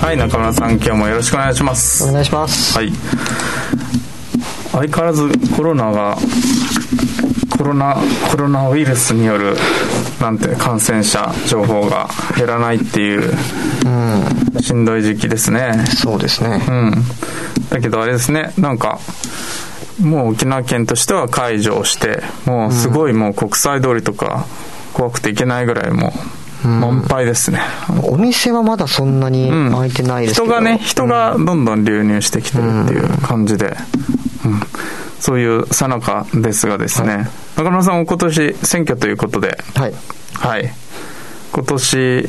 はい中村さん今日もよろしくお願いします。お願いします。はい。相変わらずコロナがコロナコロナウイルスによるなんて感染者情報が減らないっていう、うん、しんどい時期ですね。そうですね。うん。だけどあれですねなんかもう沖縄県としては解除をしてもうすごいもう国際通りとか怖くて行けないぐらいもう満杯ですね、うん、お店はまだそんなに開いてないですけど、うん、人がね人がどんどん流入してきてるっていう感じで、うん、そういうさなかですがですね、はい、中村さん今年選挙ということで。はい、はい、今年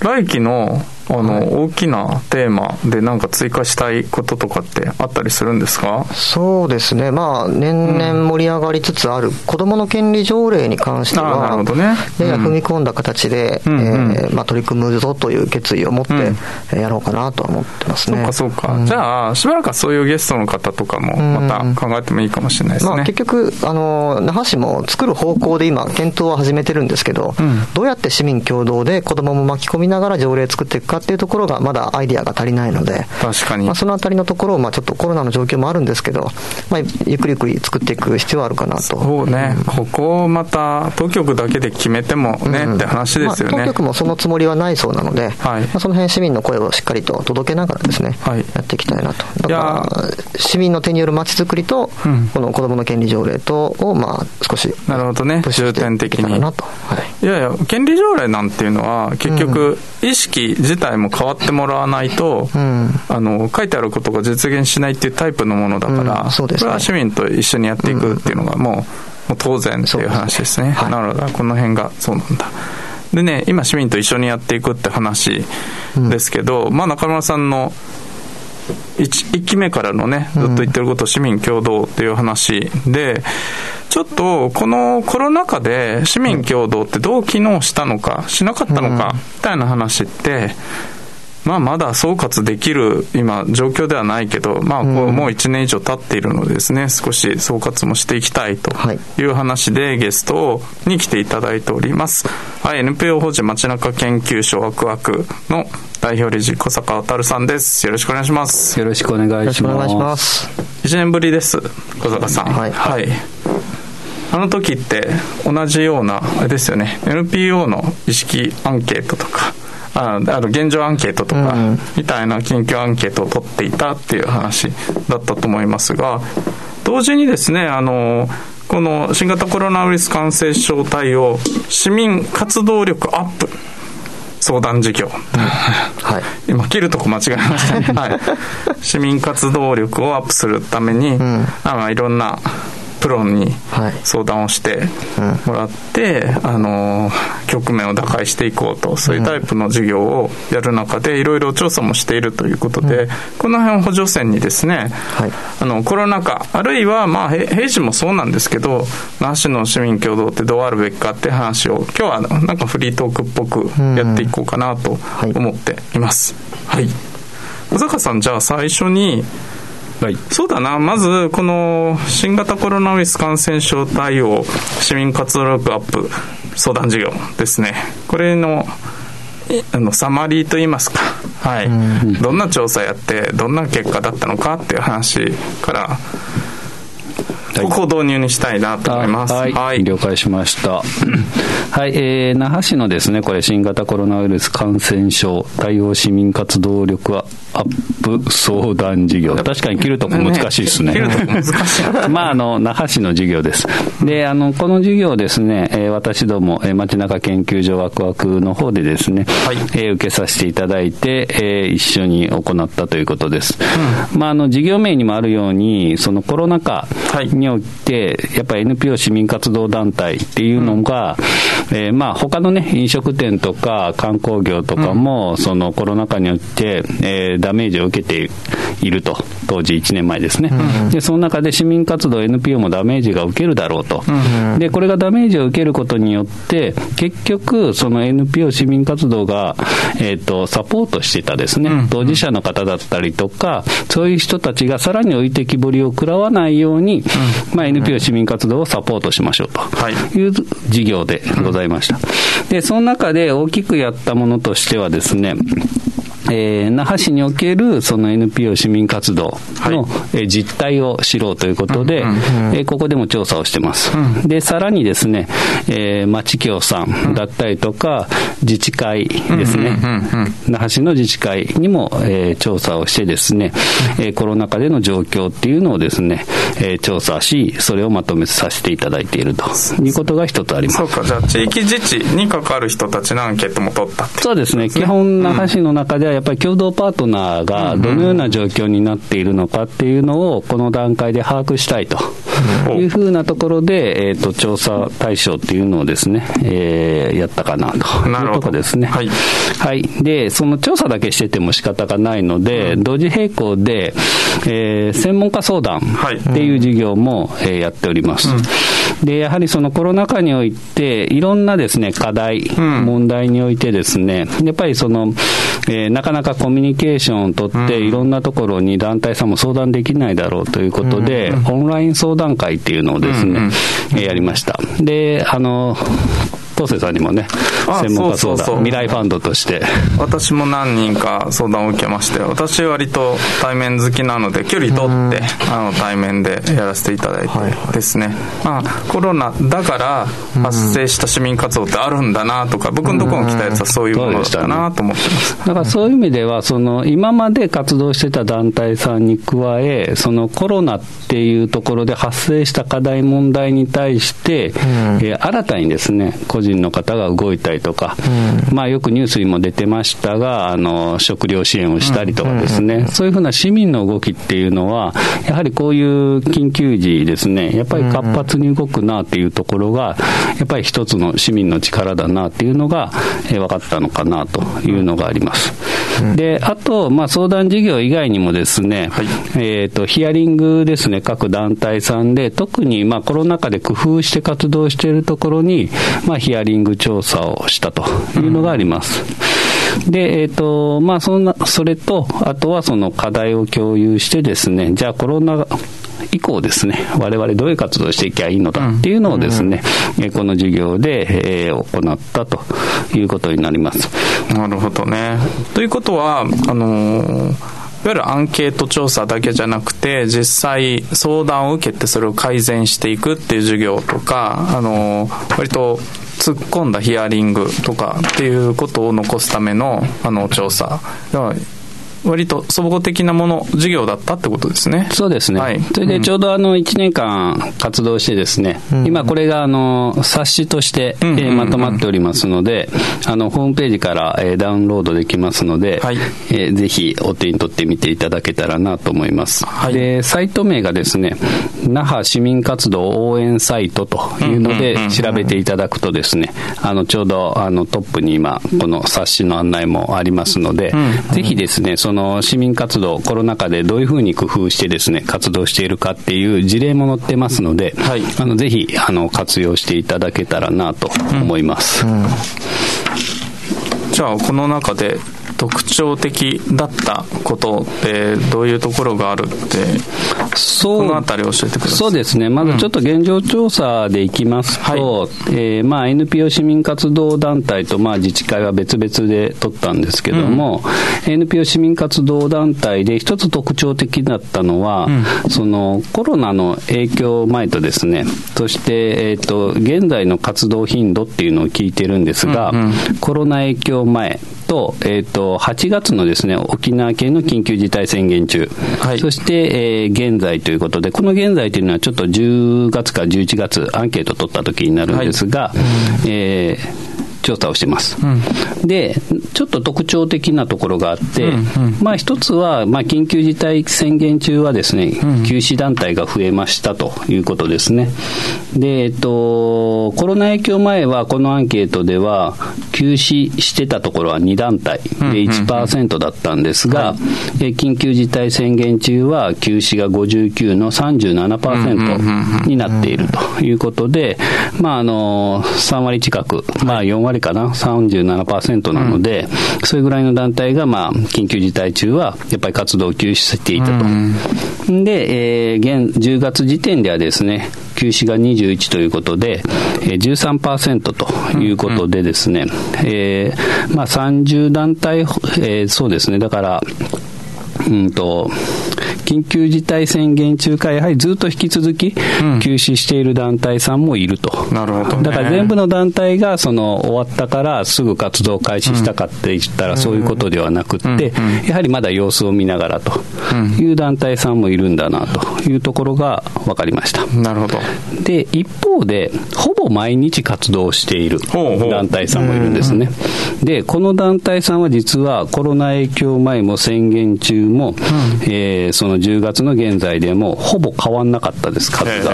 来期のあの、はい、大きなテーマで何か追加したいこととかってあったりするんですか？そうですね、まあ、年々盛り上がりつつある、子どもの権利条例に関しては、なるほどね、やや踏み込んだ形で、うんえー、まあ、取り組むぞという決意を持ってやろうかなと思ってますね。そうか、そうか、うん、じゃあ、しばらくはそういうゲストの方とかも、また考えてもいいかもしれないですね。まあ、結局あの、那覇市も作る方向で今、検討は始めてるんですけど、どうやって市民共同で子どもも巻き込みながら条例作っていくかっていうところが、まだアイディアが足りないので、確かに。まあ、そのあたりのところを、まあ、ちょっとコロナの状況もあるんですけど、まあ、ゆっくりゆっくり作っていく必要はあるかなと。そうね、うん、ここをまた、当局だけで決めてもね、うん、って話ですよね、まあ。当局もそのつもりはないそうなので、はいまあ、その辺市民の声をしっかりと届けながらですね、はい、やっていきたいなと。だから、市民の手による街づくりと、うん、この子どもの権利条例とを、まあ、少し、なるほどね、重点的に。なと。はい、いやいや、権利条例なんていうのは、結局、意識自体も変わってもらわないと、うん、あの書いてあることが実現しないっていうタイプのものだから、うんね、これは市民と一緒にやっていくっていうのがもう,、もう当然っていう話ですね。すねはい、なるほど、この辺がそうなんだ。でね、今市民と一緒にやっていくって話ですけど、うん、まあ中村さんの 1, 1期目からのね、ずっと言ってること、市民共同っていう話で、ちょっとこのコロナ禍で市民共同ってどう機能したのか、しなかったのか、みたいな話って、まあ、まだ総括できる今、状況ではないけど、まあ、もう1年以上経っているのでですね、少し総括もしていきたいという話で、ゲストに来ていただいております。はい、NPO 法人街中研究所ワクワクの代表理事小坂渉さんです。よろしくお願いします。よろしくお願いします。1年ぶりです、小坂さん。はい、はいあの時って同じような、あれですよね、NPO の意識アンケートとか、ああの現状アンケートとか、みたいな近況アンケートを取っていたっていう話だったと思いますが、同時にですね、あの、この新型コロナウイルス感染症対応市民活動力アップ相談事業、うん、はい、今切るとこ間違えましたね、はい、市民活動力をアップするために、うん、あいろんなプロに相談をしてもらって、はいうん、あの局面を打開していこうとそういうタイプの事業をやる中でいろいろ調査もしているということで、うん、この辺を補助線にですね、はい、あのコロナ禍あるいはまあ平時もそうなんですけど那覇市の市民共同ってどうあるべきかって話を今日はなんかフリートークっぽくやっていこうかなと思っています。はい、小坂さんじゃあ最初にはい、そうだな、まずこの新型コロナウイルス感染症対応市民活動力アップ相談事業ですね、これのあのサマリーといいますか、はい、どんな調査やって、どんな結果だったのかっていう話から、ここを導入にしたいなと思います。はい、はい、了解しました。はい、えー、那覇市のですね、これ新型コロナウイルス感染症対応市民活動力はアップ相談事業。確かに切るとこ難しいですね。切るとこ難しい。まあ、あの、那覇市の事業です。で、あの、この事業ですね、えー、私ども、えー、街中研究所ワクワクの方でですね、はい、えー、受けさせていただいて、えー、一緒に行ったということです。うん、まあ、あの、事業名にもあるように、そのコロナ禍ににおいて、やっぱり NPO 市民活動団体っていうのが、うん、えー、まあ他のね、飲食店とか観光業とかも、うん、そのコロナ禍によって、えー、ダメージを受けていると、当時1年前ですね。うん、で、その中で市民活動 NPO もダメージが受けるだろうと。うん、で、これがダメージを受けることによって、結局、その NPO 市民活動が、えっ、ー、と、サポートしてたですね、当事者の方だったりとか、そういう人たちがさらに置いてきぼりを食らわないように、まあ、NPO 市民活動をサポートしましょうと。いう事業でございました。で、その中で大きくやったものとしてはですね、えー、那覇市におけるその NPO 市民活動の、はい、実態を知ろうということで、えー、ここでも調査をしてます。うん、で、さらにですね、えー、町協さんだったりとか、自治会ですね、那覇市の自治会にも、えー、調査をしてですね、えー、コロナ禍での状況っていうのをですね、えー、調査し、それをまとめさせていただいていると。いうことが一つあります。そうか、じゃあ地域自治に関わる人たちのアンケートも取ったって、ね、そうですね、基本那覇市の中ではやっぱり共同パートナーがどのような状況になっているのかっていうのを、この段階で把握したいというふうなところで、えーと、調査対象っていうのをですね、えー、やったかなというところですね。はい、はい。で、その調査だけしてても仕方がないので、同時並行で、えー、専門家相談っていう事業も、はい、えー、やっております。うん、で、やはりそのコロナ禍において、いろんなですね、課題、うん、問題においてですね、やっぱりその、えー、なかなかコミュニケーションをとって、いろんなところに団体さんも相談できないだろうということで、オンライン相談会っていうのをですね、やりました。で、あの、当世さんにもね、専門家相談。未来ファンドとして。私も何人か相談を受けまして、私は割と対面好きなので、距離取って、あの対面でやらせていただいてですね、まあ、コロナだから発生した市民活動ってあるんだなとか、僕のところに来たやつはそういうものだったなと思ってます。だからそういう意味では、その今まで活動してた団体さんに加え、そのコロナっていうところで発生した課題問題に対して、え新たにですね、個人の方が動いたりとか、まあよくニュースにも出てましたが、あの、食料支援をしたりとかですね、そういうふうな市民の動きっていうのは、やはりこういう緊急時ですね、やっぱり活発に動くなっていうところが、やっぱり一つの市民の力だなっていうのが、え分かったのかなというのがあります。で、あと、まあ相談事業以外にもですね、はい、えっ、と、ヒアリングですね、各団体さんで、特にまあコロナ禍で工夫して活動しているところに、まあヒアリング調査をしたというのがあります。で、えっ、ー、と、まあ、そんな、それと、あとはその課題を共有してですね、じゃあコロナ以降ですね、我々どういう活動をしていけばいいのかっていうのをですね、うんうん、この授業で、えー、行ったということになります。なるほどね。ということは、あのーいわゆるアンケート調査だけじゃなくて、実際相談を受けてそれを改善していくっていう授業とか、あの、割と突っ込んだヒアリングとかっていうことを残すための、あの、調査。割と総合的なもの、事業だったってことですね。そうですね。はい、それでちょうどあの1年間活動してですね、うん、今これがあの冊子として、えー、まとまっておりますので、あのホームページから、えー、ダウンロードできますので、はい、えー、ぜひお手に取ってみていただけたらなと思います。はい、で、サイト名がですね、那覇市民活動応援サイトというので調べていただくとですね、あのちょうどあのトップに今この冊子の案内もありますので、ぜひですね、そのの市民活動、コロナ禍でどういうふうに工夫してですね、活動しているかっていう事例も載ってますので、はい、あのぜひあの活用していただけたらなと思います。うんうん、じゃあ、この中で特徴的だったことってどういうところがあるってそうこのあたり教えてください。そうですね。まずちょっと現状調査でいきますと、うん、えー、まあ、NPO 市民活動団体とまあ自治会は別々で取ったんですけども、うん、NPO 市民活動団体で一つ特徴的だったのは、うん、そのコロナの影響前とですねそして、えーと、現在の活動頻度っていうのを聞いてるんですが、うんうん、コロナ影響前と,、えーと、8月のですね沖縄県の緊急事態宣言中、はい、そして、えー、現在ということで、この現在というのはちょっと10月か11月、アンケート取った時になるんですが、はい、えー調査をしてます。うん、で、ちょっと特徴的なところがあって、うんうん、まあ一つは、まあ緊急事態宣言中はですね、休止団体が増えましたということですね。で、えっと、コロナ影響前はこのアンケートでは、休止してたところは2団体。で1%だったんですが、緊急事態宣言中は休止が59の37%になっているということで、まああの、3割近く、まあ4割かな、37%なので、それぐらいの団体が、まあ、緊急事態中は、やっぱり活動を休止していたと。で、えー、現、10月時点ではですね、休止が21ということで、えー、13%ということでですね、えー、まあ30団体、えー、そうですね、だから、うんと、緊急事態宣言中からやはりずっと引き続き休止している団体さんもいると。うん、なるほど、ね、だから全部の団体がその終わったからすぐ活動開始したかって言ったらそういうことではなくって、やはりまだ様子を見ながらという団体さんもいるんだなというところが分かりました。なるほど。で、一方で、ほぼ毎日活動している団体さんもいるんですね。で、この団体さんは実はコロナ影響前も宣言中も、うん、えー、その10月の現在でもほぼ変わんなかったです、数が。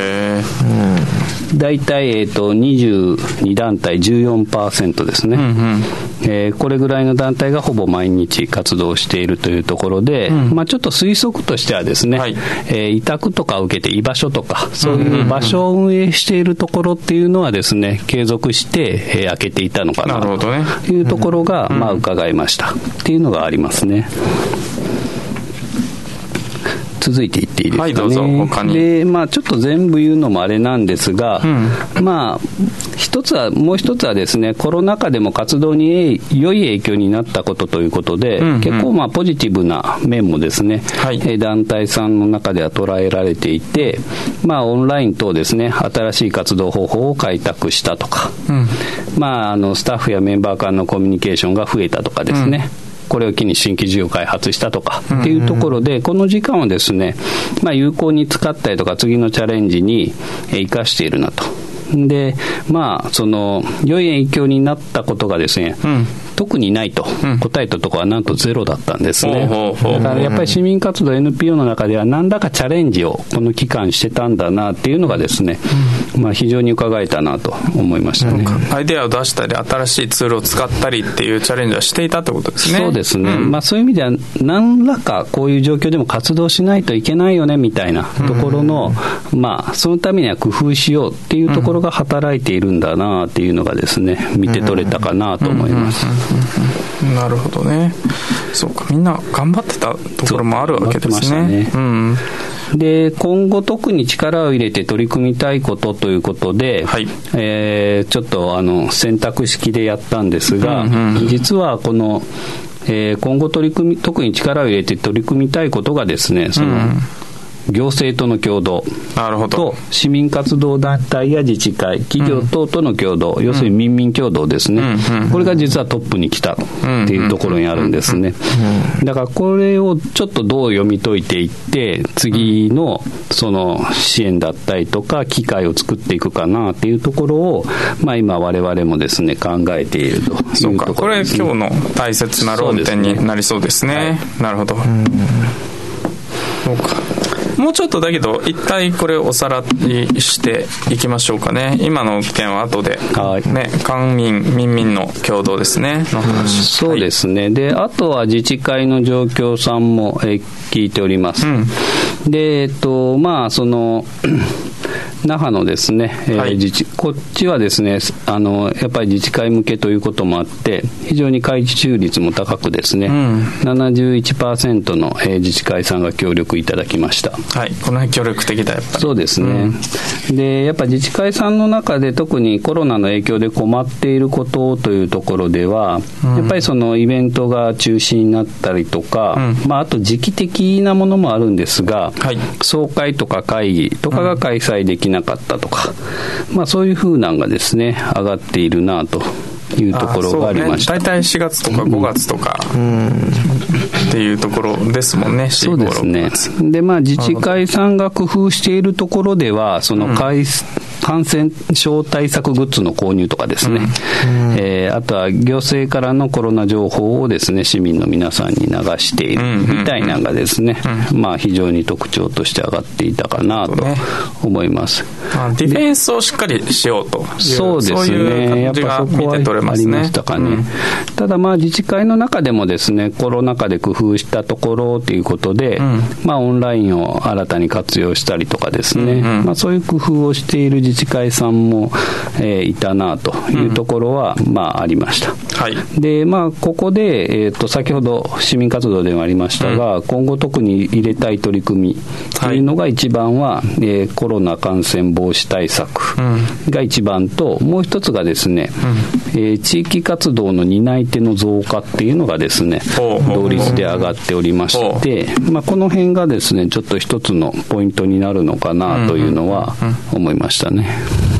大体、えーと、22団体14%ですね、うんうん、えー、これぐらいの団体がほぼ毎日活動しているというところで、うん、まあ、ちょっと推測としてはですね、はい、えー、委託とかを受けて居場所とか、そういう場所を運営しているところっていうのはですね、継続して、えー、開けていたのかなというところが、まあ、伺いました。っていうのがありますね。続いていっていいですか、ね、はい、どうぞ、他に。で、まあ、ちょっと全部言うのもあれなんですが、うん、まあ、一つは、もう一つはですね、コロナ禍でも活動に良い影響になったことということで、うんうん、結構、まあ、ポジティブな面もですね、はい、団体さんの中では捉えられていて、まあ、オンライン等ですね、新しい活動方法を開拓したとか、うん、まあ、あの、スタッフやメンバー間のコミュニケーションが増えたとかですね、うんこれを機に新規事業開発したとかっていうところで、この時間をですね、まあ、有効に使ったりとか、次のチャレンジに生かしているなと。で、まあ、その、良い影響になったことがですね、うん、特にないと答えたところはなんとゼロだったんですね。だからやっぱり市民活動 NPO の中では何らかチャレンジをこの期間してたんだなっていうのがですね、まあ非常に伺えたなと思いましたね。アイデアを出したり新しいツールを使ったりっていうチャレンジはしていたってことですね。そうですね。うん、まあそういう意味では何らかこういう状況でも活動しないといけないよねみたいなところの、まあそのためには工夫しようっていうところが働いているんだなっていうのがですね、見て取れたかなと思います。なるほどね。そうか、みんな頑張ってたところもあるわけですね。ねうん、で、今後特に力を入れて取り組みたいことということで、はい、えー、ちょっとあの選択式でやったんですが、うんうん、実はこの、えー、今後取り組み、特に力を入れて取り組みたいことがですね、その、うん行政との共同と市民活動団体や自治会企業等との共同、うん、要するに民民共同ですね、うん、これが実はトップに来たっていうところにあるんですね。だからこれをちょっとどう読み解いていって次のその支援だったりとか機会を作っていくかなっていうところを、まあ、今我々もですね考えているというところです、ね、これ今日の大切な論点になりそうですね、はい、なるほど、そうかもうちょっとだけど、一体これおさらいしていきましょうかね。今の件は後で、はい、ね、官民、民民の共同ですね、の話。そうですね。で、あとは自治会の状況さんも、え聞いております。うん、で、えっと、まあ、その、那覇のですね、えー自治こっちはですねあのやっぱり自治会向けということもあって非常に開中率も高くですね、うん、71%の、えー、自治会さんが協力いただきました。はい。この辺協力的だやっぱり。そうですね、うん、でやっぱ自治会さんの中で特にコロナの影響で困っていることというところでは、うん、やっぱりそのイベントが中止になったりとか、まあ、あと時期的なものもあるんですが、はい、総会とか会議とかが開催できなかったとか、まあ、そういうふうなんがですね、上がっているなと。いうところがありました、ね、大体4月とか5月とか、うん、っていうところですもんね、そうですね。で、まあ、自治会さんが工夫しているところでは、その開、うん感染症対策グッズの購入とかですね、うん、えー、あとは行政からのコロナ情報をですね、市民の皆さんに流しているみたいなのがですね、まあ非常に特徴として上がっていたかなと思います。まあ、ディフェンスをしっかりしようとそうですね。やっぱそこはありましたかね。うん、ただまあ自治会の中でもですね、コロナ禍で工夫したところということで、うん、まあオンラインを新たに活用したりとかですね、うんうん、まあそういう工夫をしている自自治会さんも、えー、いたなというところは、まあありました。はい、で、まあここで、えっ、ー、と、先ほど市民活動でもありましたが、うん、今後特に入れたい取り組みとい。うのが一番は、はい、えー、コロナ感染防止対策が一番と、もう一つがですね、うん、えー、地域活動の担い手の増加っていうのがですね、同率で上がっておりまして、まあ、この辺がですね、ちょっと一つのポイントになるのかなというのは思いましたね。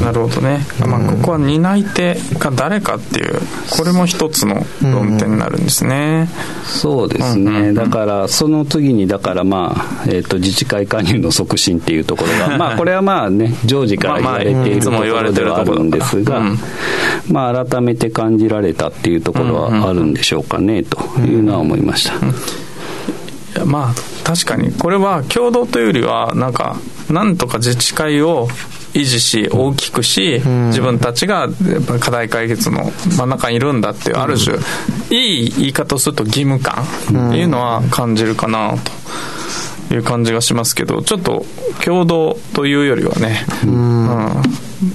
なるほどね。まあ、ここは担い手が誰かっていう、これも一つの論点になるんですね。そうですね。だから、その次に、だからまあ、えっ、ー、と、自治会加入の促進っていうところが、まあ、これはまあね、常時から言われているところではあるんですが、まあ、改めて感じられたっていうところはあるんでしょうかね、というのは思いました。まあ確かにこれは共同というよりはなんかなんとか自治会を維持し大きくし、自分たちが課題解決の真ん中にいるんだっていうある種、いい言い方をすると義務感っていうのは感じるかなという感じがしますけどちょっと共同というよりはね、うん、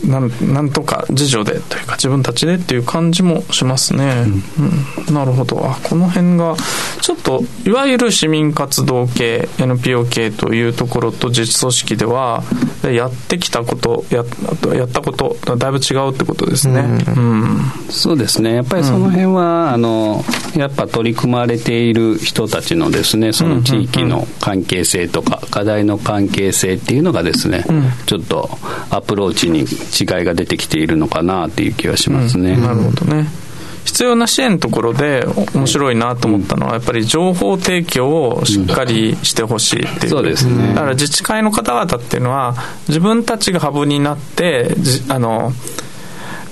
なんなんとか自助でというか自分たちでっていう感じもしますね、うん、なるほど。あこの辺がちょっといわゆる市民活動系 NPO 系というところと自治組織ではやってきたことややったことだいぶ違うってことですね、うん、うん、そうですね。やっぱりその辺は、あのやっぱ取り組まれている人たちのですねその地域の関係性とか課題の関係性っていうのがですね、ちょっとアプローチに違いが出てきているのかなっていう気はしますね。うん、なるほどね。必要な支援のところで面白いなと思ったのは、やっぱり情報提供をしっかりしてほしいっていう、そうですね、だから自治会の方々っていうのは、自分たちがハブになって、あの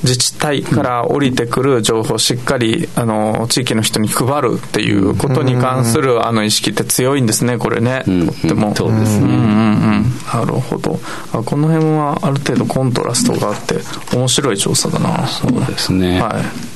自治体から降りてくる情報をしっかりあの地域の人に配るっていうことに関するあの意識って強いんですね、これね、とっても。そうですね、うんうんうん、なるほど。あ。この辺はある程度コントラストがあって、面白い調査だな。そうですね。はい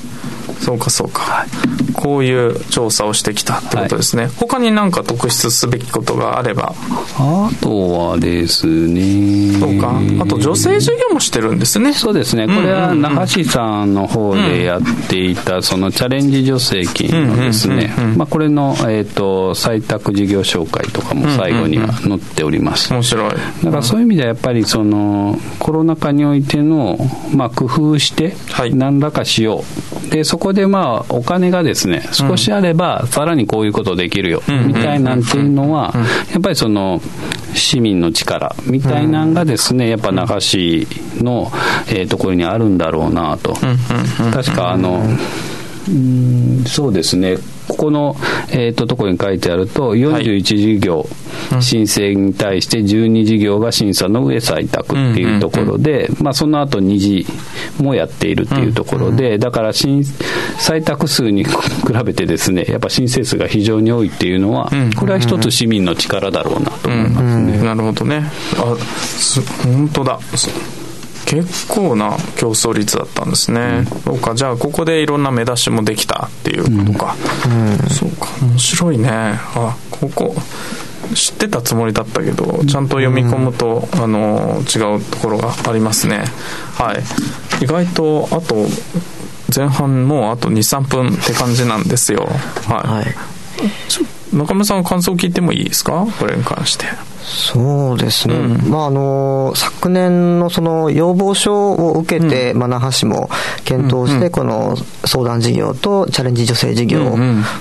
そうかそうか、はい、こういう調査をしてきたってことですね、はい、他に何か特筆すべきことがあれば。あとはですね。そうか。あと女性授業もしてるんですね。そうですね。これは那覇市さんの方でやっていたそのチャレンジ助成金のですね。これの、えーと、採択事業紹介とかも最後には載っております、面白い。だからそういう意味ではやっぱりそのコロナ禍においての、まあ、工夫して何らかしよう、でそこでまあお金がですね少しあればさらにこういうことできるよみたいなんていうのはやっぱりその市民の力みたいなんがですねやっぱ那覇市のえところにあるんだろうなと。確かあのうんそうですね。ここの、えーと、ところに書いてあると、41事業、はい、申請に対して12事業が審査の上採択っていうところで、まあ、その後2次もやっているっていうところで、だから採択数に比べてですね、やっぱ申請数が非常に多いっていうのは、これは一つ市民の力だろうなと思いますね。なるほどね。あ、本当だ。結構な競争率だったんですね、うん、そうか。じゃあここでいろんな目出しもできたっていうことか、うん。うん、そうか面白いね。あここ知ってたつもりだったけどちゃんと読み込むと、あの違うところがありますね。はい。意外とあと前半もうあと23分って感じなんですよ。はい、はい、中村さん感想聞いてもいいですか？これに関してそうですね、うん、まあ、あの昨年のその要望書を受けて、うん、まあ、那覇市も検討して、この相談事業とチャレンジ助成事業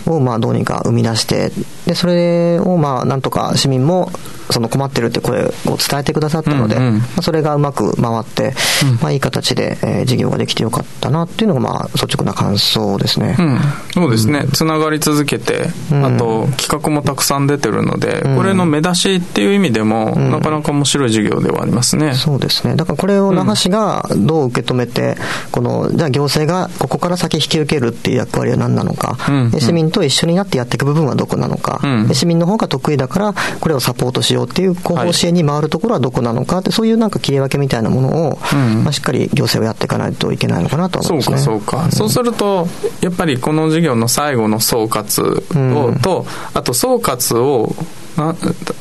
をまあどうにか生み出して、でそれをまあなんとか市民もその困ってるって声を伝えてくださったので、うんうん、まあ、それがうまく回って、うん、まあ、いい形で、えー、事業ができてよかったなっていうのが、まあ、率直な感想ですね。うん、そうですね。つながり続けて、あと、企画もたくさん出てるので、これの目出しっていう意味でも、なかなか面白い事業ではありますね。そうですね。だからこれを那覇市がどう受け止めて、この、じゃあ行政がここから先引き受けるっていう役割は何なのか、市民と一緒になってやっていく部分はどこなのか、うん、市民の方が得意だから、これをサポートしようっていう後方支援に回るところはどこなのかって、そういうなんか切り分けみたいなものを、うん、まあ、しっかり行政はやっていかないといけないのかなと思いますね。そうか、そうか。そうすると、やっぱりこの事業の最後の総括を、と、あと総括を、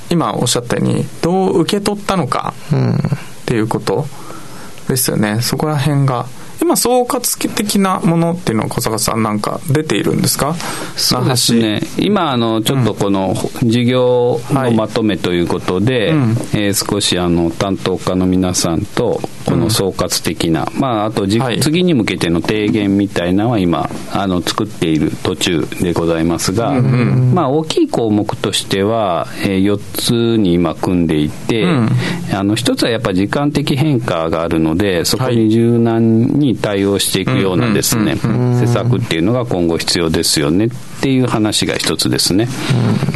今おっしゃったように、どう受け取ったのかっていうことですよね。そこら辺が。今、総括的なものっていうのは小坂さん、なんか出ているんですか？そうですね、今あの、ちょっとこの事業のまとめということで、うん、えー、少しあの担当課の皆さんと、この総括的な、うん、まあ、あとじ、はい、次に向けての提言みたいなのは今、あの作っている途中でございますが、うんうん、まあ、大きい項目としては、えー、4つに今、組んでいて、うん、あの1つはやっぱり時間的変化があるので、そこに柔軟に対応していくようなですね、施策っていうのが今後必要ですよね。っていう話が一つですね。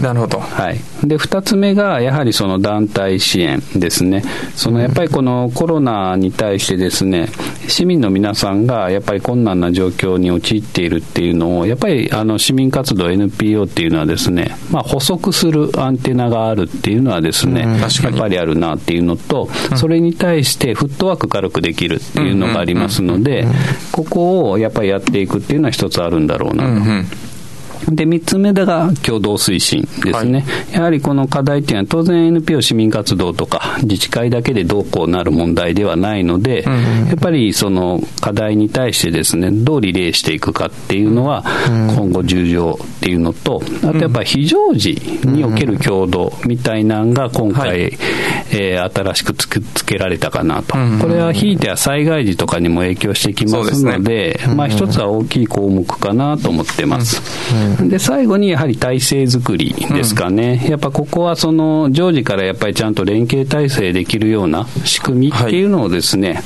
なるほど。はい。で、二つ目が、やはりその団体支援ですね。そのやっぱりこのコロナに対してですね、市民の皆さんがやっぱり困難な状況に陥っているっていうのを、やっぱりあの市民活動 NPO っていうのはですね、まあ補足するアンテナがあるっていうのはですね、やっぱりあるなっていうのと、それに対してフットワーク軽くできるっていうのがありますので、ここをやっぱりやっていくっていうのは一つあるんだろうなと。で、3つ目が共同推進ですね、はい、やはりこの課題っていうのは、当然 NPO 市民活動とか、自治会だけでどうこうなる問題ではないので、うん、やっぱりその課題に対してですね、どうリレーしていくかっていうのは、今後重要っていうのと、あとやっぱり非常時における共同みたいなのが今回、はい、えー、新しくつくつけられたかなと、これはひいては災害時とかにも影響してきますので、でね、まあ一つは大きい項目かなと思ってます。で、最後にやはり体制づくりですかね。やっぱここはその常時からやっぱりちゃんと連携体制できるような仕組みっていうのをですね、はい、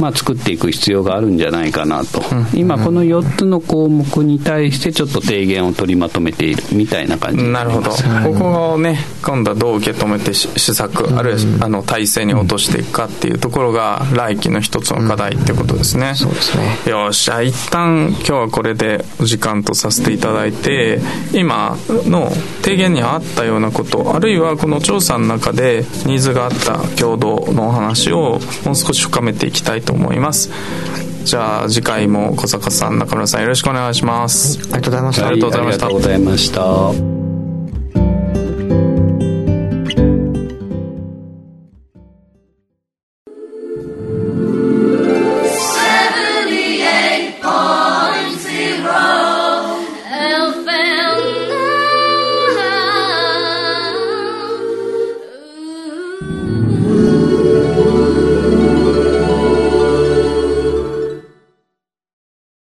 まあ作っていく必要があるんじゃないかなと。今この4つの項目に対してちょっと提言を取りまとめているみたいな感じなるほど。ここをね、今度はどう受け止めて施策、あるいはあの体制に落としていくかっていうところが来期の一つの課題ってことですね。そうですね。よし、じゃあ一旦今日はこれでお時間とさせていただいて、今の提言にあったようなことあるいはこの調査の中でニーズがあった共同のお話をもう少し深めていきたいと思います。じゃあ次回も小坂さん中村さんよろしくお願いします。ありがとうございました、ありがとうございました